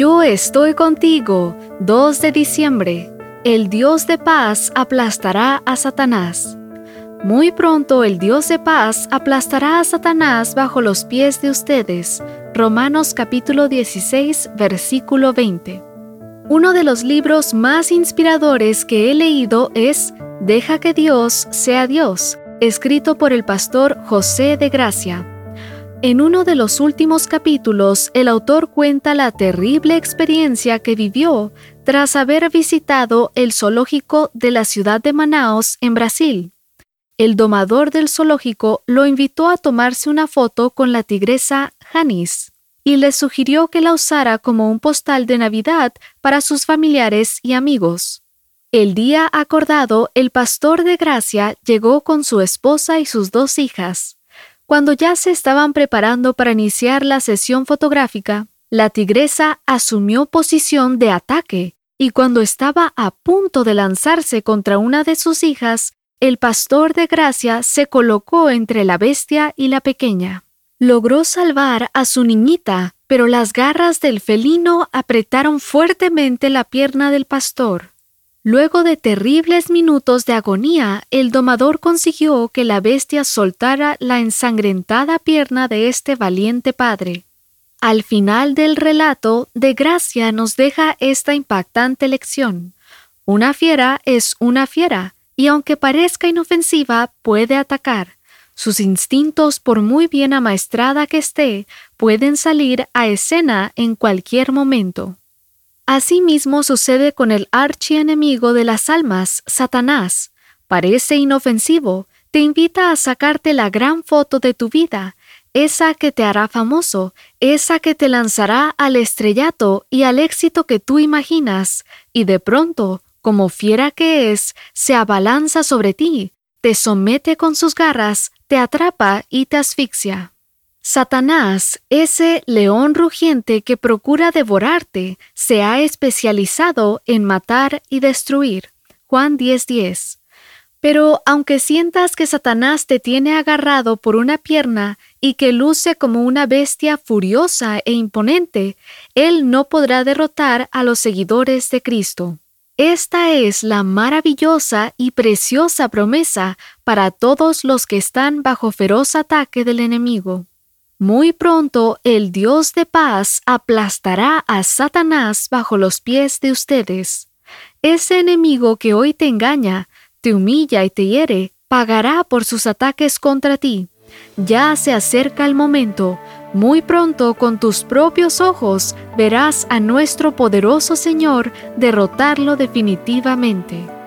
Yo estoy contigo, 2 de diciembre. El Dios de paz aplastará a Satanás. Muy pronto el Dios de paz aplastará a Satanás bajo los pies de ustedes. Romanos capítulo 16, versículo 20. Uno de los libros más inspiradores que he leído es Deja que Dios sea Dios, escrito por el pastor José de Gracia. En uno de los últimos capítulos, el autor cuenta la terrible experiencia que vivió tras haber visitado el zoológico de la ciudad de Manaus, en Brasil. El domador del zoológico lo invitó a tomarse una foto con la tigresa Janis y le sugirió que la usara como un postal de Navidad para sus familiares y amigos. El día acordado, el pastor de Gracia llegó con su esposa y sus dos hijas. Cuando ya se estaban preparando para iniciar la sesión fotográfica, la tigresa asumió posición de ataque y cuando estaba a punto de lanzarse contra una de sus hijas, el pastor de gracia se colocó entre la bestia y la pequeña. Logró salvar a su niñita, pero las garras del felino apretaron fuertemente la pierna del pastor. Luego de terribles minutos de agonía, el domador consiguió que la bestia soltara la ensangrentada pierna de este valiente padre. Al final del relato, de gracia nos deja esta impactante lección. Una fiera es una fiera, y aunque parezca inofensiva, puede atacar. Sus instintos, por muy bien amaestrada que esté, pueden salir a escena en cualquier momento. Asimismo sucede con el archienemigo de las almas, Satanás. Parece inofensivo, te invita a sacarte la gran foto de tu vida, esa que te hará famoso, esa que te lanzará al estrellato y al éxito que tú imaginas, y de pronto, como fiera que es, se abalanza sobre ti, te somete con sus garras, te atrapa y te asfixia. Satanás, ese león rugiente que procura devorarte, se ha especializado en matar y destruir. Juan 10:10. Pero aunque sientas que Satanás te tiene agarrado por una pierna y que luce como una bestia furiosa e imponente, él no podrá derrotar a los seguidores de Cristo. Esta es la maravillosa y preciosa promesa para todos los que están bajo feroz ataque del enemigo. Muy pronto el Dios de paz aplastará a Satanás bajo los pies de ustedes. Ese enemigo que hoy te engaña, te humilla y te hiere, pagará por sus ataques contra ti. Ya se acerca el momento, muy pronto con tus propios ojos verás a nuestro poderoso Señor derrotarlo definitivamente.